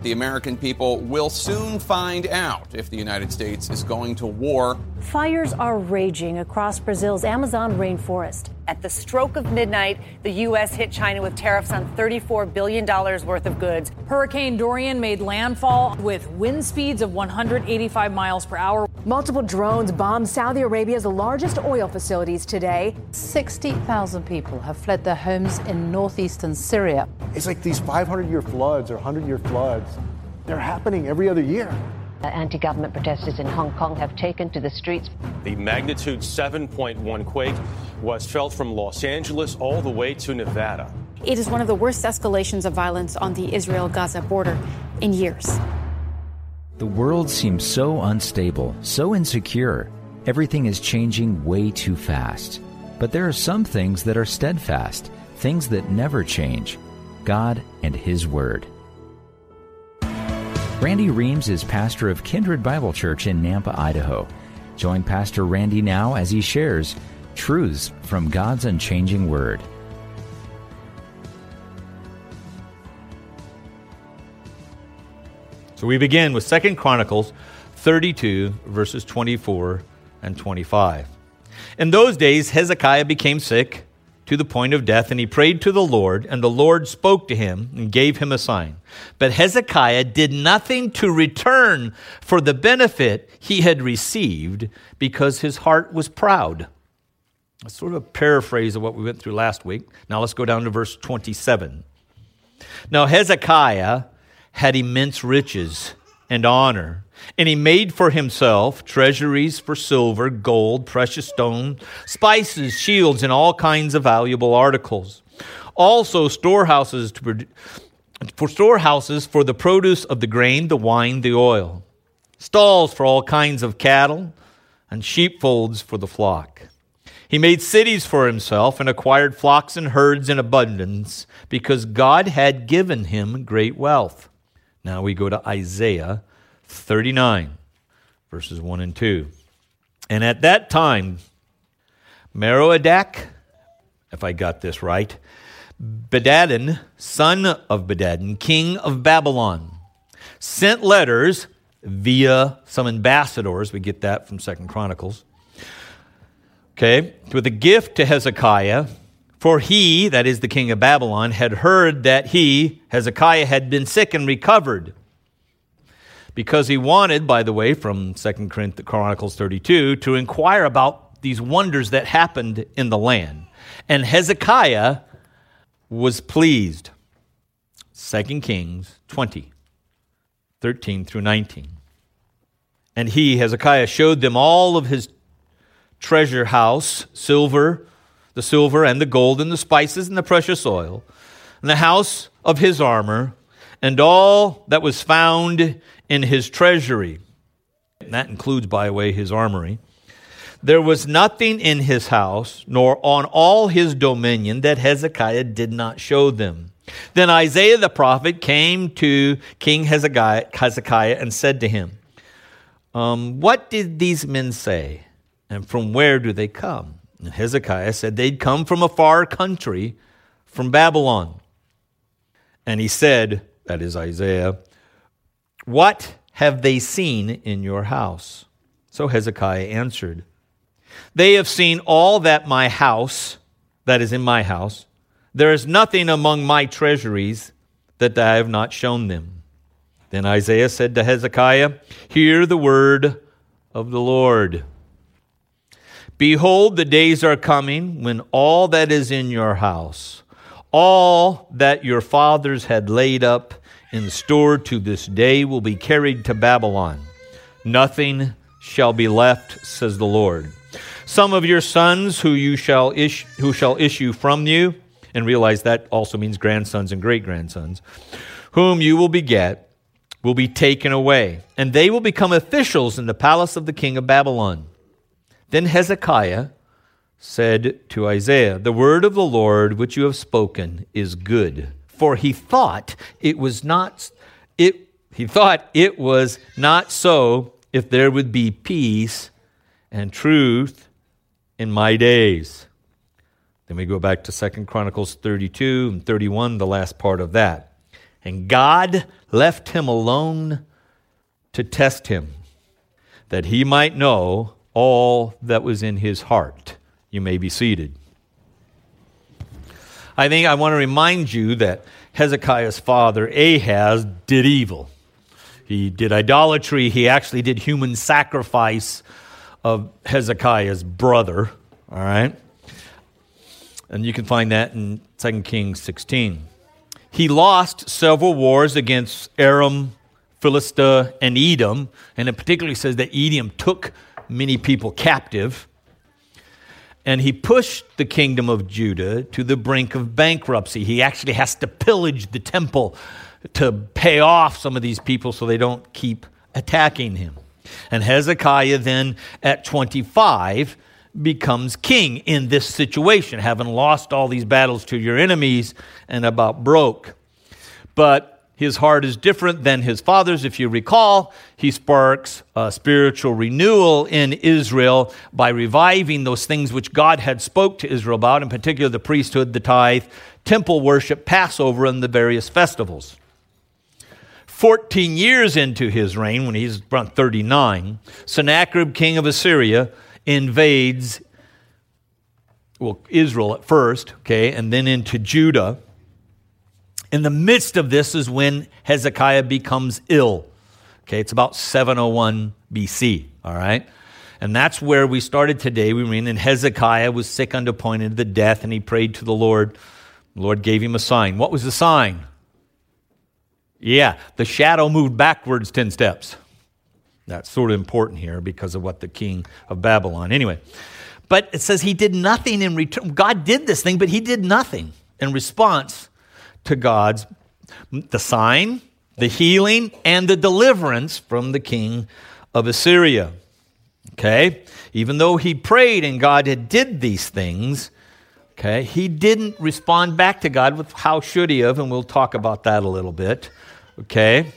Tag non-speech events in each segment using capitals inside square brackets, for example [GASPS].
The American people will soon find out if the United States is going to war. Fires are raging across Brazil's Amazon rainforest. At the stroke of midnight, the U.S. hit China with tariffs on $34 billion worth of goods. Hurricane Dorian made landfall with wind speeds of 185 miles per hour. Multiple drones bombed Saudi Arabia's largest oil facilities today. 60,000 people have fled their homes in northeastern Syria. It's like these 500 year floods or 100 year floods, they're happening every other year. Anti government protesters in Hong Kong have taken to the streets. The magnitude 7.1 quake was felt from Los Angeles all the way to Nevada. It is one of the worst escalations of violence on the Israel Gaza border in years. The world seems so unstable, so insecure. Everything is changing way too fast. But there are some things that are steadfast, things that never change God and His Word. Randy Reams is pastor of Kindred Bible Church in Nampa, Idaho. Join Pastor Randy now as he shares truths from God's unchanging Word. So we begin with Second Chronicles 32, verses 24 and 25. In those days, Hezekiah became sick to the point of death, and he prayed to the Lord, and the Lord spoke to him and gave him a sign. But Hezekiah did nothing to return for the benefit he had received because his heart was proud. That's sort of a paraphrase of what we went through last week. Now let's go down to verse 27. Now Hezekiah had immense riches and honor, and he made for himself treasuries for silver, gold, precious stone, spices, shields, and all kinds of valuable articles. Also storehouses to, for storehouses for the produce of the grain, the wine, the oil, stalls for all kinds of cattle, and sheepfolds for the flock. He made cities for himself and acquired flocks and herds in abundance because God had given him great wealth. Now we go to Isaiah 39, verses 1 and 2. And at that time, Merodach, if I got this right, Badadan, son of Badadan, king of Babylon, sent letters via some ambassadors. We get that from Second Chronicles. Okay, with a gift to Hezekiah for he, that is the king of Babylon, had heard that he, Hezekiah, had been sick and recovered. Because he wanted, by the way, from 2 Chronicles 32, to inquire about these wonders that happened in the land. And Hezekiah was pleased. 2 Kings 20, 13 through 19. And he, Hezekiah, showed them all of his treasure house, silver, the silver and the gold and the spices and the precious oil, and the house of his armor, and all that was found in his treasury. And that includes, by the way, his armory. There was nothing in his house, nor on all his dominion, that Hezekiah did not show them. Then Isaiah the prophet came to King Hezekiah, and said to him, um, What did these men say? And from where do they come? And Hezekiah said they'd come from a far country, from Babylon. And he said, that is Isaiah, What have they seen in your house? So Hezekiah answered, They have seen all that my house, that is in my house, there is nothing among my treasuries that I have not shown them. Then Isaiah said to Hezekiah, Hear the word of the Lord. Behold, the days are coming when all that is in your house, all that your fathers had laid up in store to this day, will be carried to Babylon. Nothing shall be left, says the Lord. Some of your sons who you shall issue, who shall issue from you, and realize that also means grandsons and great grandsons, whom you will beget, will be taken away, and they will become officials in the palace of the king of Babylon. Then Hezekiah said to Isaiah, The word of the Lord which you have spoken is good. For he thought it was not it he thought it was not so if there would be peace and truth in my days. Then we go back to Second Chronicles 32 and 31, the last part of that. And God left him alone to test him, that he might know all that was in his heart. You may be seated. I think I want to remind you that Hezekiah's father, Ahaz, did evil. He did idolatry. He actually did human sacrifice of Hezekiah's brother. All right? And you can find that in 2 Kings 16. He lost several wars against Aram, Philistia, and Edom. And it particularly says that Edom took many people captive. And he pushed the kingdom of Judah to the brink of bankruptcy. He actually has to pillage the temple to pay off some of these people so they don't keep attacking him. And Hezekiah, then at 25, becomes king in this situation, having lost all these battles to your enemies and about broke. But his heart is different than his father's. If you recall, he sparks a spiritual renewal in Israel by reviving those things which God had spoke to Israel about, in particular the priesthood, the tithe, temple worship, Passover, and the various festivals. 14 years into his reign, when he's around 39, Sennacherib, king of Assyria, invades well, Israel at first, okay, and then into Judah. In the midst of this is when Hezekiah becomes ill. Okay, it's about 701 BC, all right? And that's where we started today. We mean, and Hezekiah was sick unto point of the death, and he prayed to the Lord. The Lord gave him a sign. What was the sign? Yeah, the shadow moved backwards 10 steps. That's sort of important here because of what the king of Babylon. Anyway, but it says he did nothing in return. God did this thing, but he did nothing in response to God's the sign, the healing, and the deliverance from the king of Assyria. Okay? Even though he prayed and God had did these things, okay, he didn't respond back to God with how should he have, and we'll talk about that a little bit. Okay?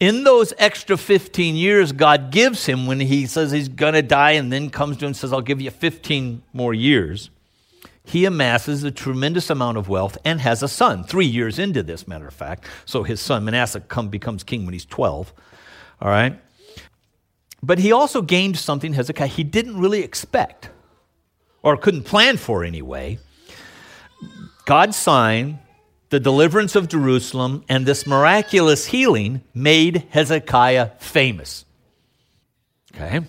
in those extra 15 years God gives him when he says he's going to die and then comes to him and says, I'll give you 15 more years, he amasses a tremendous amount of wealth and has a son, three years into this, matter of fact. So his son, Manasseh, come, becomes king when he's 12. All right? But he also gained something, Hezekiah, he didn't really expect or couldn't plan for anyway. God's sign the deliverance of Jerusalem and this miraculous healing made Hezekiah famous. Okay?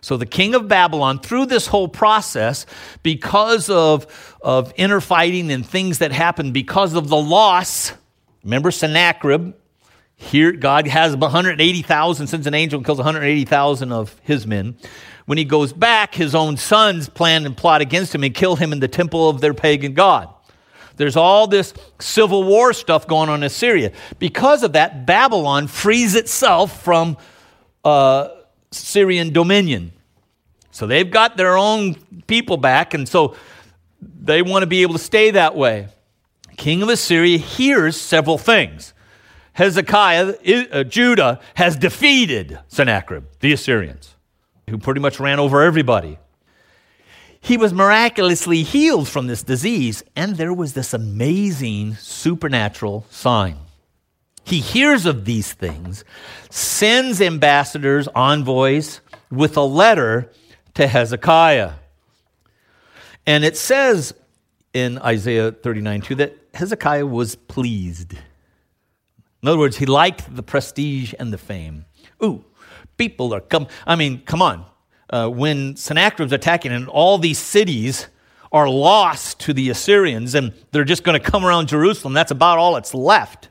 So the king of Babylon, through this whole process, because of, of inner fighting and things that happened, because of the loss, remember Sennacherib, here God has 180,000, sends an angel and kills 180,000 of his men. When he goes back, his own sons plan and plot against him and kill him in the temple of their pagan god. There's all this civil war stuff going on in Syria. Because of that, Babylon frees itself from uh, Syrian dominion. So they've got their own people back, and so they want to be able to stay that way. King of Assyria hears several things. Hezekiah, uh, Judah, has defeated Sennacherib, the Assyrians, who pretty much ran over everybody he was miraculously healed from this disease, and there was this amazing supernatural sign. He hears of these things, sends ambassadors, envoys, with a letter to Hezekiah. And it says in Isaiah 39 2 that Hezekiah was pleased. In other words, he liked the prestige and the fame. Ooh, people are come. I mean, come on uh, when Sennacherib's attacking, and all these cities are lost to the Assyrians, and they're just going to come around Jerusalem. That's about all that's left.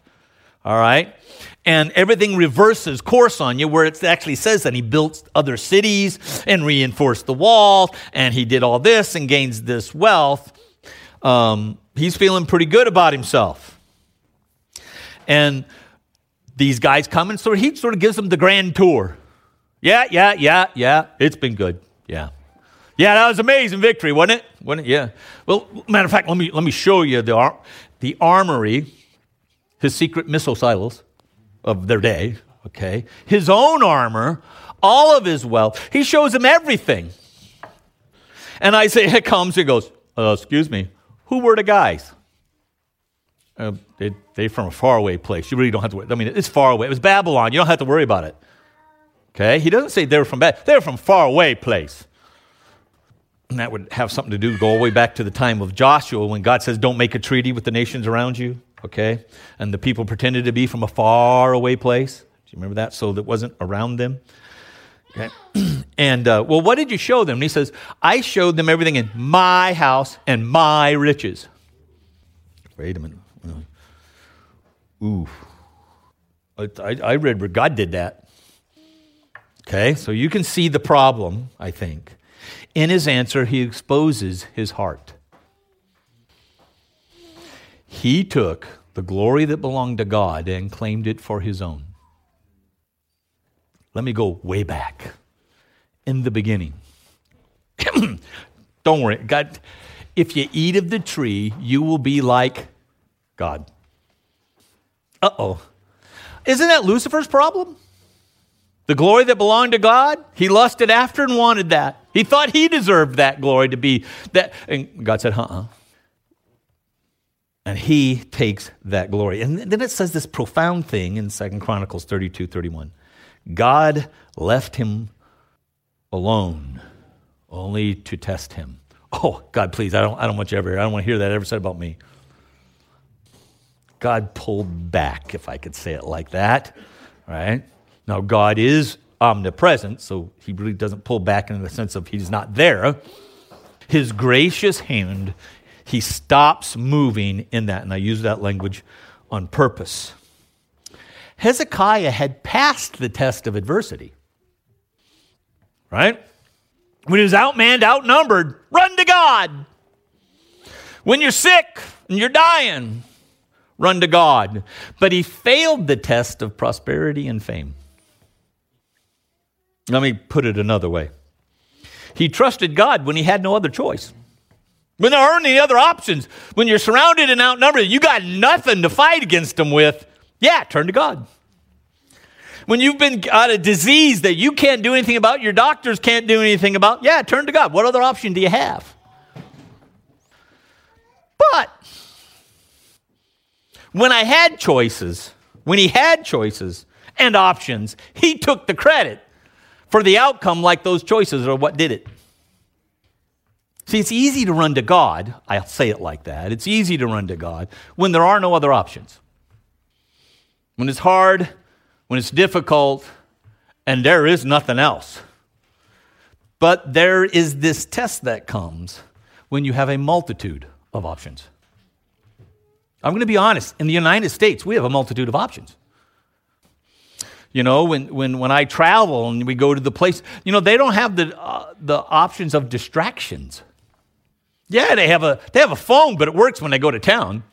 All right? And everything reverses course on you, where it actually says that he built other cities and reinforced the wall, and he did all this and gains this wealth. Um, he's feeling pretty good about himself. And these guys come, and so he sort of gives them the grand tour. Yeah, yeah, yeah, yeah. It's been good. Yeah. Yeah, that was amazing victory, wasn't it? Wasn't it? Yeah. Well, matter of fact, let me, let me show you the, ar- the armory, his secret missile silos of their day, okay? His own armor, all of his wealth. He shows him everything. And Isaiah [LAUGHS] comes and goes, uh, Excuse me, who were the guys? Uh, they, they're from a faraway place. You really don't have to worry. I mean, it's far away. It was Babylon. You don't have to worry about it. Okay? He doesn't say they're from bad. They're from far away place. And that would have something to do, go all the way back to the time of Joshua when God says, don't make a treaty with the nations around you. Okay? And the people pretended to be from a far away place. Do you remember that? So that wasn't around them. Okay? [CLEARS THROAT] and, uh, well, what did you show them? And he says, I showed them everything in my house and my riches. Wait a minute. Ooh. I, I read where God did that. Okay, so you can see the problem, I think. In his answer, he exposes his heart. He took the glory that belonged to God and claimed it for his own. Let me go way back. In the beginning. [CLEARS THROAT] Don't worry. God, if you eat of the tree, you will be like God. Uh oh. Isn't that Lucifer's problem? The glory that belonged to God, he lusted after and wanted that. He thought he deserved that glory to be that. And God said, uh uh And he takes that glory. And then it says this profound thing in Second Chronicles 32 31. God left him alone only to test him. Oh, God, please, I don't, I don't want you ever I don't want to hear that ever said about me. God pulled back, if I could say it like that, right? Now, God is omnipresent, so he really doesn't pull back in the sense of he's not there. His gracious hand, he stops moving in that, and I use that language on purpose. Hezekiah had passed the test of adversity, right? When he was outmanned, outnumbered, run to God. When you're sick and you're dying, run to God. But he failed the test of prosperity and fame. Let me put it another way. He trusted God when he had no other choice. When there aren't any other options, when you're surrounded and outnumbered, you got nothing to fight against them with, yeah, turn to God. When you've been got a disease that you can't do anything about, your doctors can't do anything about, yeah, turn to God. What other option do you have? But when I had choices, when he had choices and options, he took the credit for the outcome like those choices are what did it. See, it's easy to run to God. I'll say it like that. It's easy to run to God when there are no other options. When it's hard, when it's difficult, and there is nothing else. But there is this test that comes when you have a multitude of options. I'm going to be honest. In the United States, we have a multitude of options. You know, when, when, when I travel and we go to the place, you know, they don't have the, uh, the options of distractions. Yeah, they have, a, they have a phone, but it works when they go to town.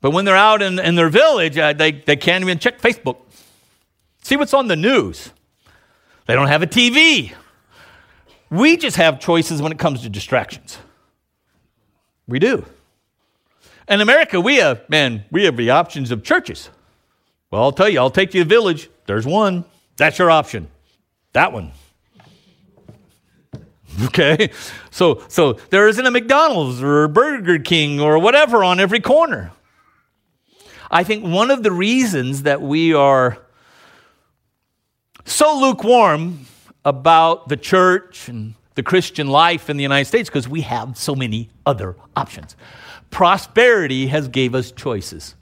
But when they're out in, in their village, uh, they, they can't even check Facebook. See what's on the news. They don't have a TV. We just have choices when it comes to distractions. We do. In America, we have, man, we have the options of churches. Well, I'll tell you, I'll take you to the village. There's one. That's your option. That one. [LAUGHS] Okay? So so there isn't a McDonald's or Burger King or whatever on every corner. I think one of the reasons that we are so lukewarm about the church and the Christian life in the United States because we have so many other options. Prosperity has gave us choices.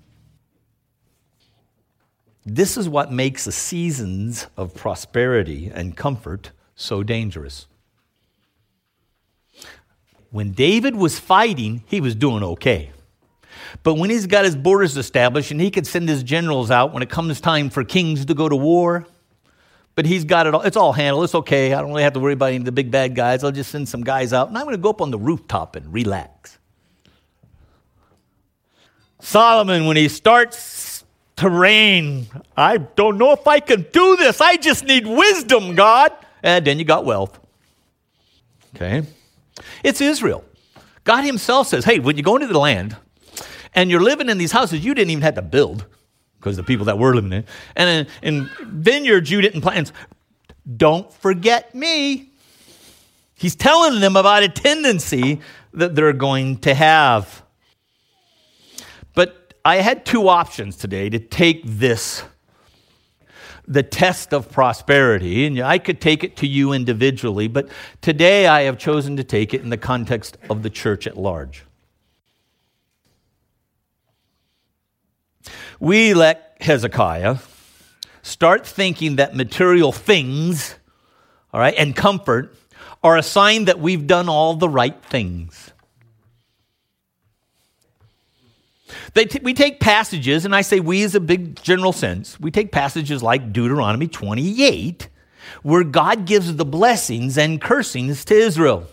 This is what makes the seasons of prosperity and comfort so dangerous. When David was fighting, he was doing okay. But when he's got his borders established and he could send his generals out when it comes time for kings to go to war, but he's got it all, it's all handled. It's okay. I don't really have to worry about any of the big bad guys. I'll just send some guys out and I'm going to go up on the rooftop and relax. Solomon, when he starts terrain. I don't know if I can do this. I just need wisdom, God. And then you got wealth. Okay? It's Israel. God Himself says, hey, when you go into the land and you're living in these houses you didn't even have to build because the people that were living in, and in, in vineyards you didn't plant, don't forget me. He's telling them about a tendency that they're going to have. But I had two options today to take this, the test of prosperity, and I could take it to you individually, but today I have chosen to take it in the context of the church at large. We let Hezekiah start thinking that material things, all right, and comfort are a sign that we've done all the right things. T- we take passages, and I say we as a big general sense, we take passages like Deuteronomy 28, where God gives the blessings and cursings to Israel.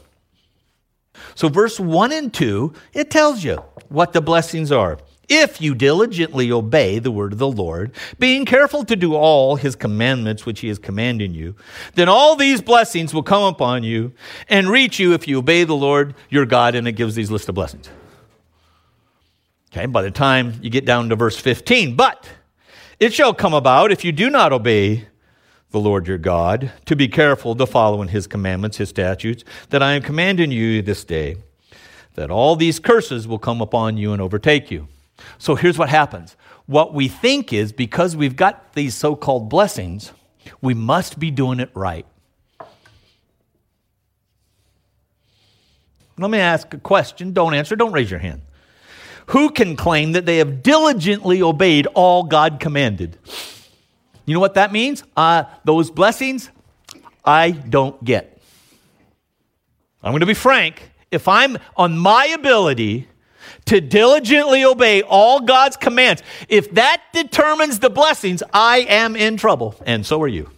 So, verse 1 and 2, it tells you what the blessings are. If you diligently obey the word of the Lord, being careful to do all his commandments which he is commanding you, then all these blessings will come upon you and reach you if you obey the Lord your God. And it gives these list of blessings. Okay, by the time you get down to verse 15, but it shall come about if you do not obey the Lord your God, to be careful to follow in his commandments, his statutes, that I am commanding you this day, that all these curses will come upon you and overtake you. So here's what happens. What we think is because we've got these so called blessings, we must be doing it right. Let me ask a question. Don't answer. Don't raise your hand. Who can claim that they have diligently obeyed all God commanded? You know what that means? Uh, those blessings I don't get. I'm going to be frank. If I'm on my ability to diligently obey all God's commands, if that determines the blessings, I am in trouble. And so are you.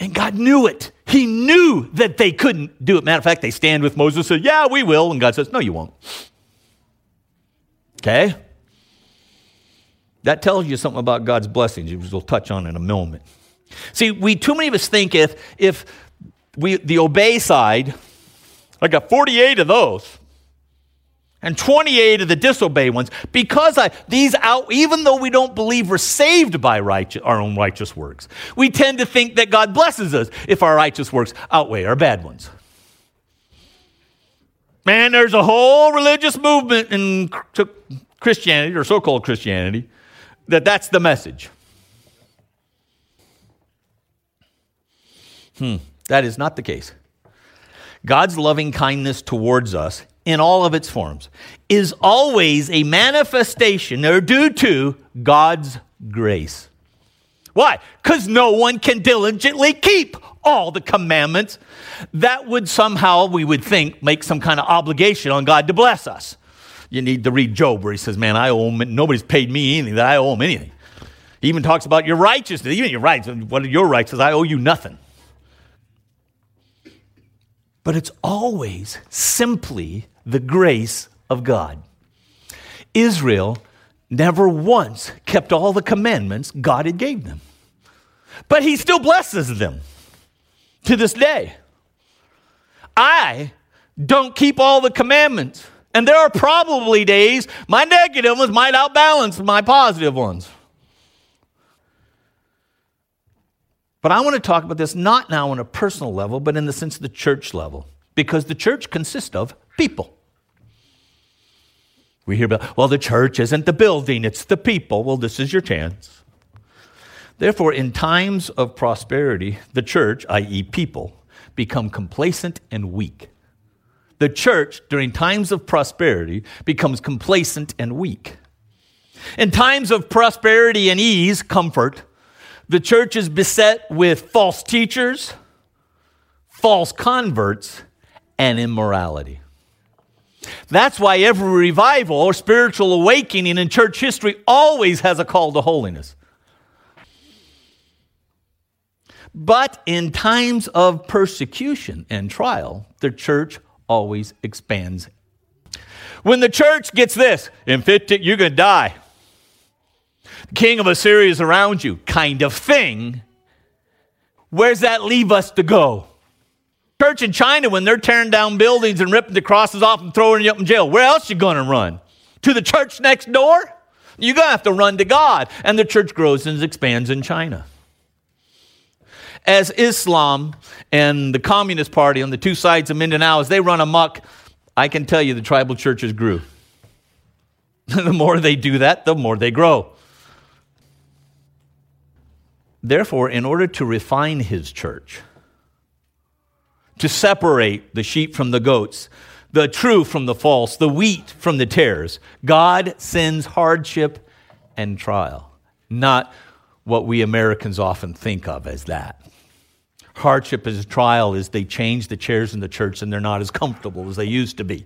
And God knew it. He knew that they couldn't do it. Matter of fact, they stand with Moses and said, Yeah, we will. And God says, No, you won't. Okay? That tells you something about God's blessings, which we'll touch on in a moment. See, we too many of us think if if we the obey side, I got 48 of those and 28 of the disobey ones because I, these out even though we don't believe we're saved by righteous, our own righteous works we tend to think that god blesses us if our righteous works outweigh our bad ones. Man there's a whole religious movement in christianity or so-called christianity that that's the message. Hmm that is not the case. God's loving kindness towards us in all of its forms is always a manifestation or due to God's grace. Why? Because no one can diligently keep all the commandments. That would somehow, we would think, make some kind of obligation on God to bless us. You need to read Job where he says, Man, I owe him, nobody's paid me anything, that I owe him anything. He even talks about your righteousness, even your rights. What are your rights? Says, I owe you nothing. But it's always simply the grace of God. Israel never once kept all the commandments God had gave them. But he still blesses them to this day. I don't keep all the commandments. And there are probably days my negative ones might outbalance my positive ones. But I want to talk about this not now on a personal level, but in the sense of the church level, because the church consists of people. We hear about, well, the church isn't the building, it's the people. Well, this is your chance. Therefore, in times of prosperity, the church, i.e., people, become complacent and weak. The church, during times of prosperity, becomes complacent and weak. In times of prosperity and ease, comfort, the church is beset with false teachers, false converts, and immorality. That's why every revival or spiritual awakening in church history always has a call to holiness. But in times of persecution and trial, the church always expands. When the church gets this, in 50, you're going to die. The king of Assyria is around you, kind of thing. Where's that leave us to go? Church in China, when they're tearing down buildings and ripping the crosses off and throwing you up in jail, where else you going to run? To the church next door? You're to have to run to God. And the church grows and expands in China. As Islam and the Communist Party on the two sides of Mindanao, as they run amok, I can tell you the tribal churches grew. [LAUGHS] the more they do that, the more they grow. Therefore, in order to refine his church, to separate the sheep from the goats, the true from the false, the wheat from the tares, God sends hardship and trial, not what we Americans often think of as that. Hardship as a trial is they change the chairs in the church and they're not as comfortable as they used to be.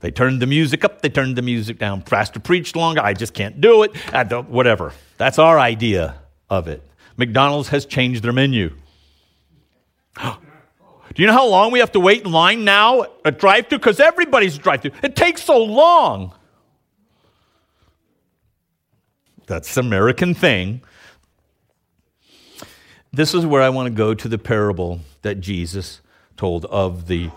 They turned the music up, they turned the music down. Pastor preached longer, I just can't do it. I don't. whatever. That's our idea of it. McDonald's has changed their menu. [GASPS] Do you know how long we have to wait in line now at drive through? Because everybody's drive through. It takes so long. That's the American thing. This is where I want to go to the parable that Jesus told of the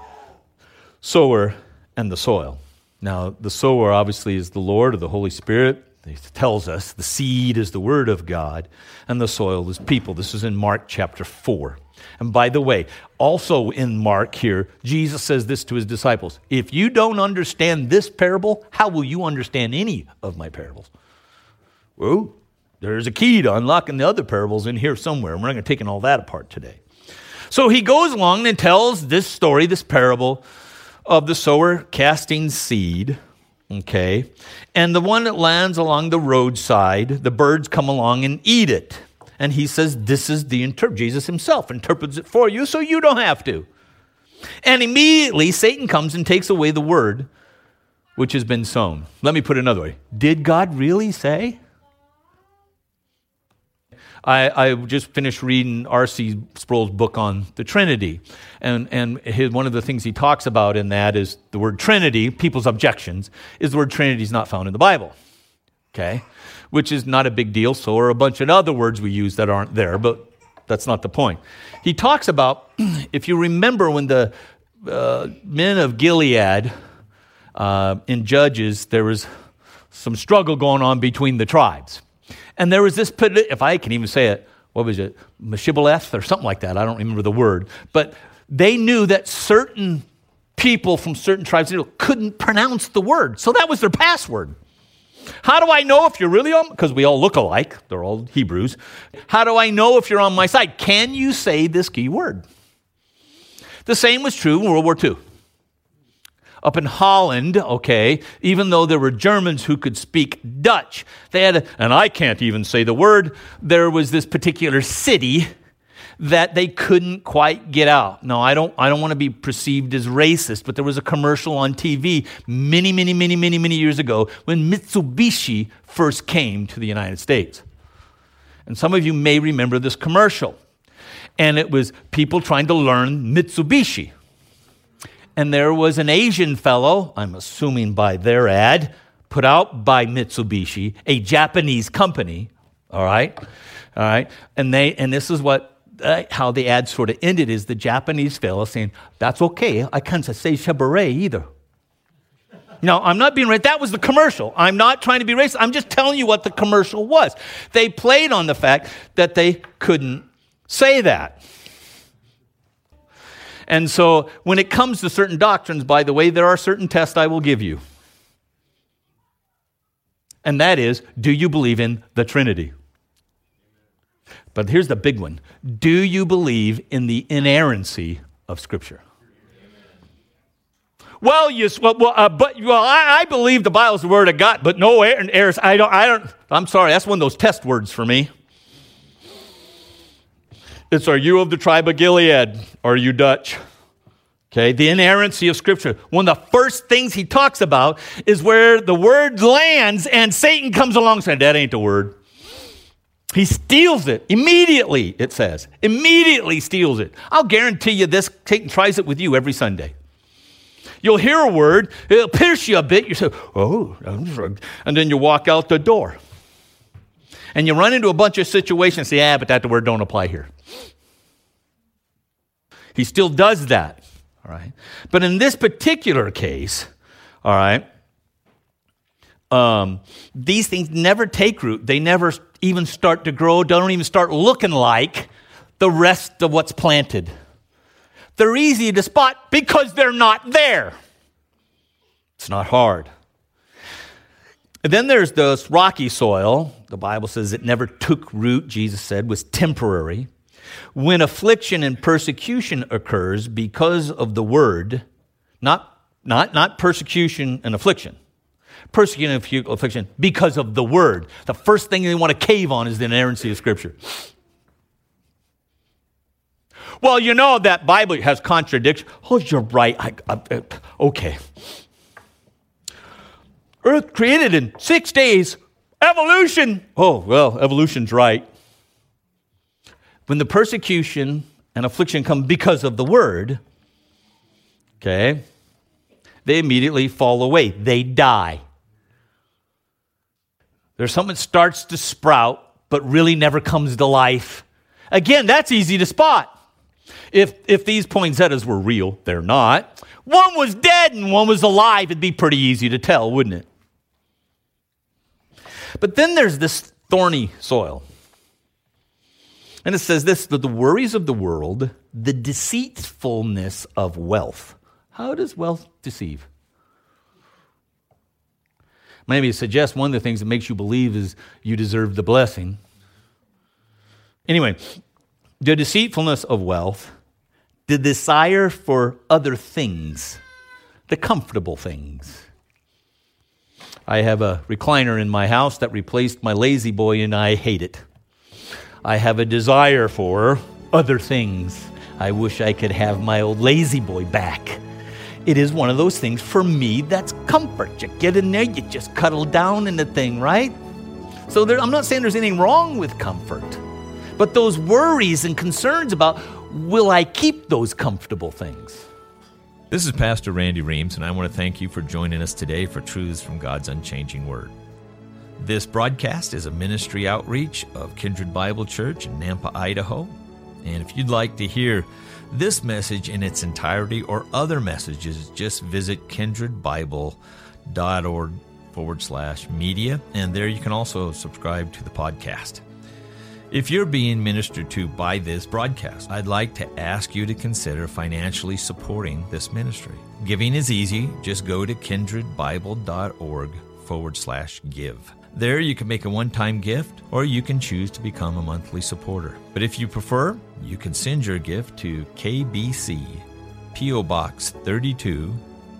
sower and the soil. Now, the sower obviously is the Lord or the Holy Spirit. He tells us the seed is the word of God, and the soil is people. This is in Mark chapter 4. And by the way, also in Mark here, Jesus says this to his disciples If you don't understand this parable, how will you understand any of my parables? Well, there's a key to unlocking the other parables in here somewhere, and we're not going to take all that apart today. So he goes along and tells this story, this parable of the sower casting seed, okay? And the one that lands along the roadside, the birds come along and eat it. And he says, This is the interpret. Jesus himself interprets it for you so you don't have to. And immediately Satan comes and takes away the word which has been sown. Let me put it another way Did God really say? I, I just finished reading R.C. Sproul's book on the Trinity. And, and his, one of the things he talks about in that is the word Trinity, people's objections, is the word Trinity is not found in the Bible. Okay? Which is not a big deal. So are a bunch of other words we use that aren't there, but that's not the point. He talks about, [CLEARS THROAT] if you remember when the uh, men of Gilead uh, in Judges, there was some struggle going on between the tribes. And there was this, if I can even say it, what was it, Meshibboleth or something like that. I don't remember the word. But they knew that certain people from certain tribes couldn't pronounce the word. So that was their password. How do I know if you're really on? Because we all look alike. They're all Hebrews. How do I know if you're on my side? Can you say this key word? The same was true in World War II up in Holland, okay, even though there were Germans who could speak Dutch, they had, a, and I can't even say the word, there was this particular city that they couldn't quite get out. Now, I don't, I don't want to be perceived as racist, but there was a commercial on TV many, many, many, many, many years ago when Mitsubishi first came to the United States. And some of you may remember this commercial. And it was people trying to learn Mitsubishi and there was an Asian fellow, I'm assuming by their ad, put out by Mitsubishi, a Japanese company, all right? All right? And they and this is what uh, how the ad sort of ended is the Japanese fellow saying, "That's okay. I can't say Chevrolet either." Now, I'm not being racist. That was the commercial. I'm not trying to be racist. I'm just telling you what the commercial was. They played on the fact that they couldn't say that. And so, when it comes to certain doctrines, by the way, there are certain tests I will give you. And that is do you believe in the Trinity? But here's the big one do you believe in the inerrancy of Scripture? Well, you, well, uh, but well, I, I, believe the Bible's the Word of God, but no errors. I don't. I don't. I'm sorry. That's one of those test words for me. It's are you of the tribe of Gilead? Are you Dutch? Okay, the inerrancy of Scripture. One of the first things he talks about is where the word lands and Satan comes along saying, That ain't the word. He steals it immediately, it says. Immediately steals it. I'll guarantee you this, Satan tries it with you every Sunday. You'll hear a word, it'll pierce you a bit. You say, Oh, and then you walk out the door. And you run into a bunch of situations say, Yeah, but that word don't apply here. He still does that. All right. But in this particular case, all right, um, these things never take root. They never even start to grow, don't even start looking like the rest of what's planted. They're easy to spot because they're not there. It's not hard. And then there's this rocky soil. The Bible says it never took root, Jesus said, was temporary. When affliction and persecution occurs because of the word, not, not, not persecution and affliction, persecution and affliction because of the word. The first thing they want to cave on is the inerrancy of Scripture. Well, you know that Bible has contradiction. Oh, you're right. I, I, uh, uh, okay. Earth created in six days. Evolution. Oh, well, evolution's right. When the persecution and affliction come because of the word, okay, they immediately fall away. They die. There's something starts to sprout, but really never comes to life. Again, that's easy to spot. If, if these poinsettias were real, they're not. One was dead and one was alive. It'd be pretty easy to tell, wouldn't it? But then there's this thorny soil. And it says this that the worries of the world, the deceitfulness of wealth. How does wealth deceive? Maybe suggest one of the things that makes you believe is you deserve the blessing. Anyway, the deceitfulness of wealth, the desire for other things, the comfortable things. I have a recliner in my house that replaced my La-Z-Boy, and I hate it. I have a desire for other things. I wish I could have my old La-Z-Boy back. It is one of those things for me that's comfort. You get in there, you just cuddle down in the thing, right? So there, I'm not saying there's anything wrong with comfort, but those worries and concerns about will I keep those comfortable things? This is Pastor Randy Reams, and I want to thank you for joining us today for Truths from God's Unchanging Word. This broadcast is a ministry outreach of Kindred Bible Church in Nampa, Idaho. And if you'd like to hear this message in its entirety or other messages, just visit kindredbible.org forward slash media, and there you can also subscribe to the podcast. If you're being ministered to by this broadcast, I'd like to ask you to consider financially supporting this ministry. Giving is easy. Just go to kindredbible.org forward slash give. There you can make a one time gift or you can choose to become a monthly supporter. But if you prefer, you can send your gift to KBC, P.O. Box 32,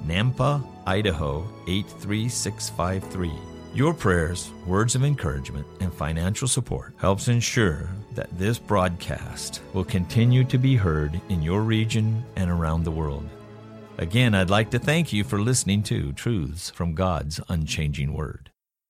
Nampa, Idaho 83653. Your prayers, words of encouragement, and financial support helps ensure that this broadcast will continue to be heard in your region and around the world. Again, I'd like to thank you for listening to Truths from God's Unchanging Word.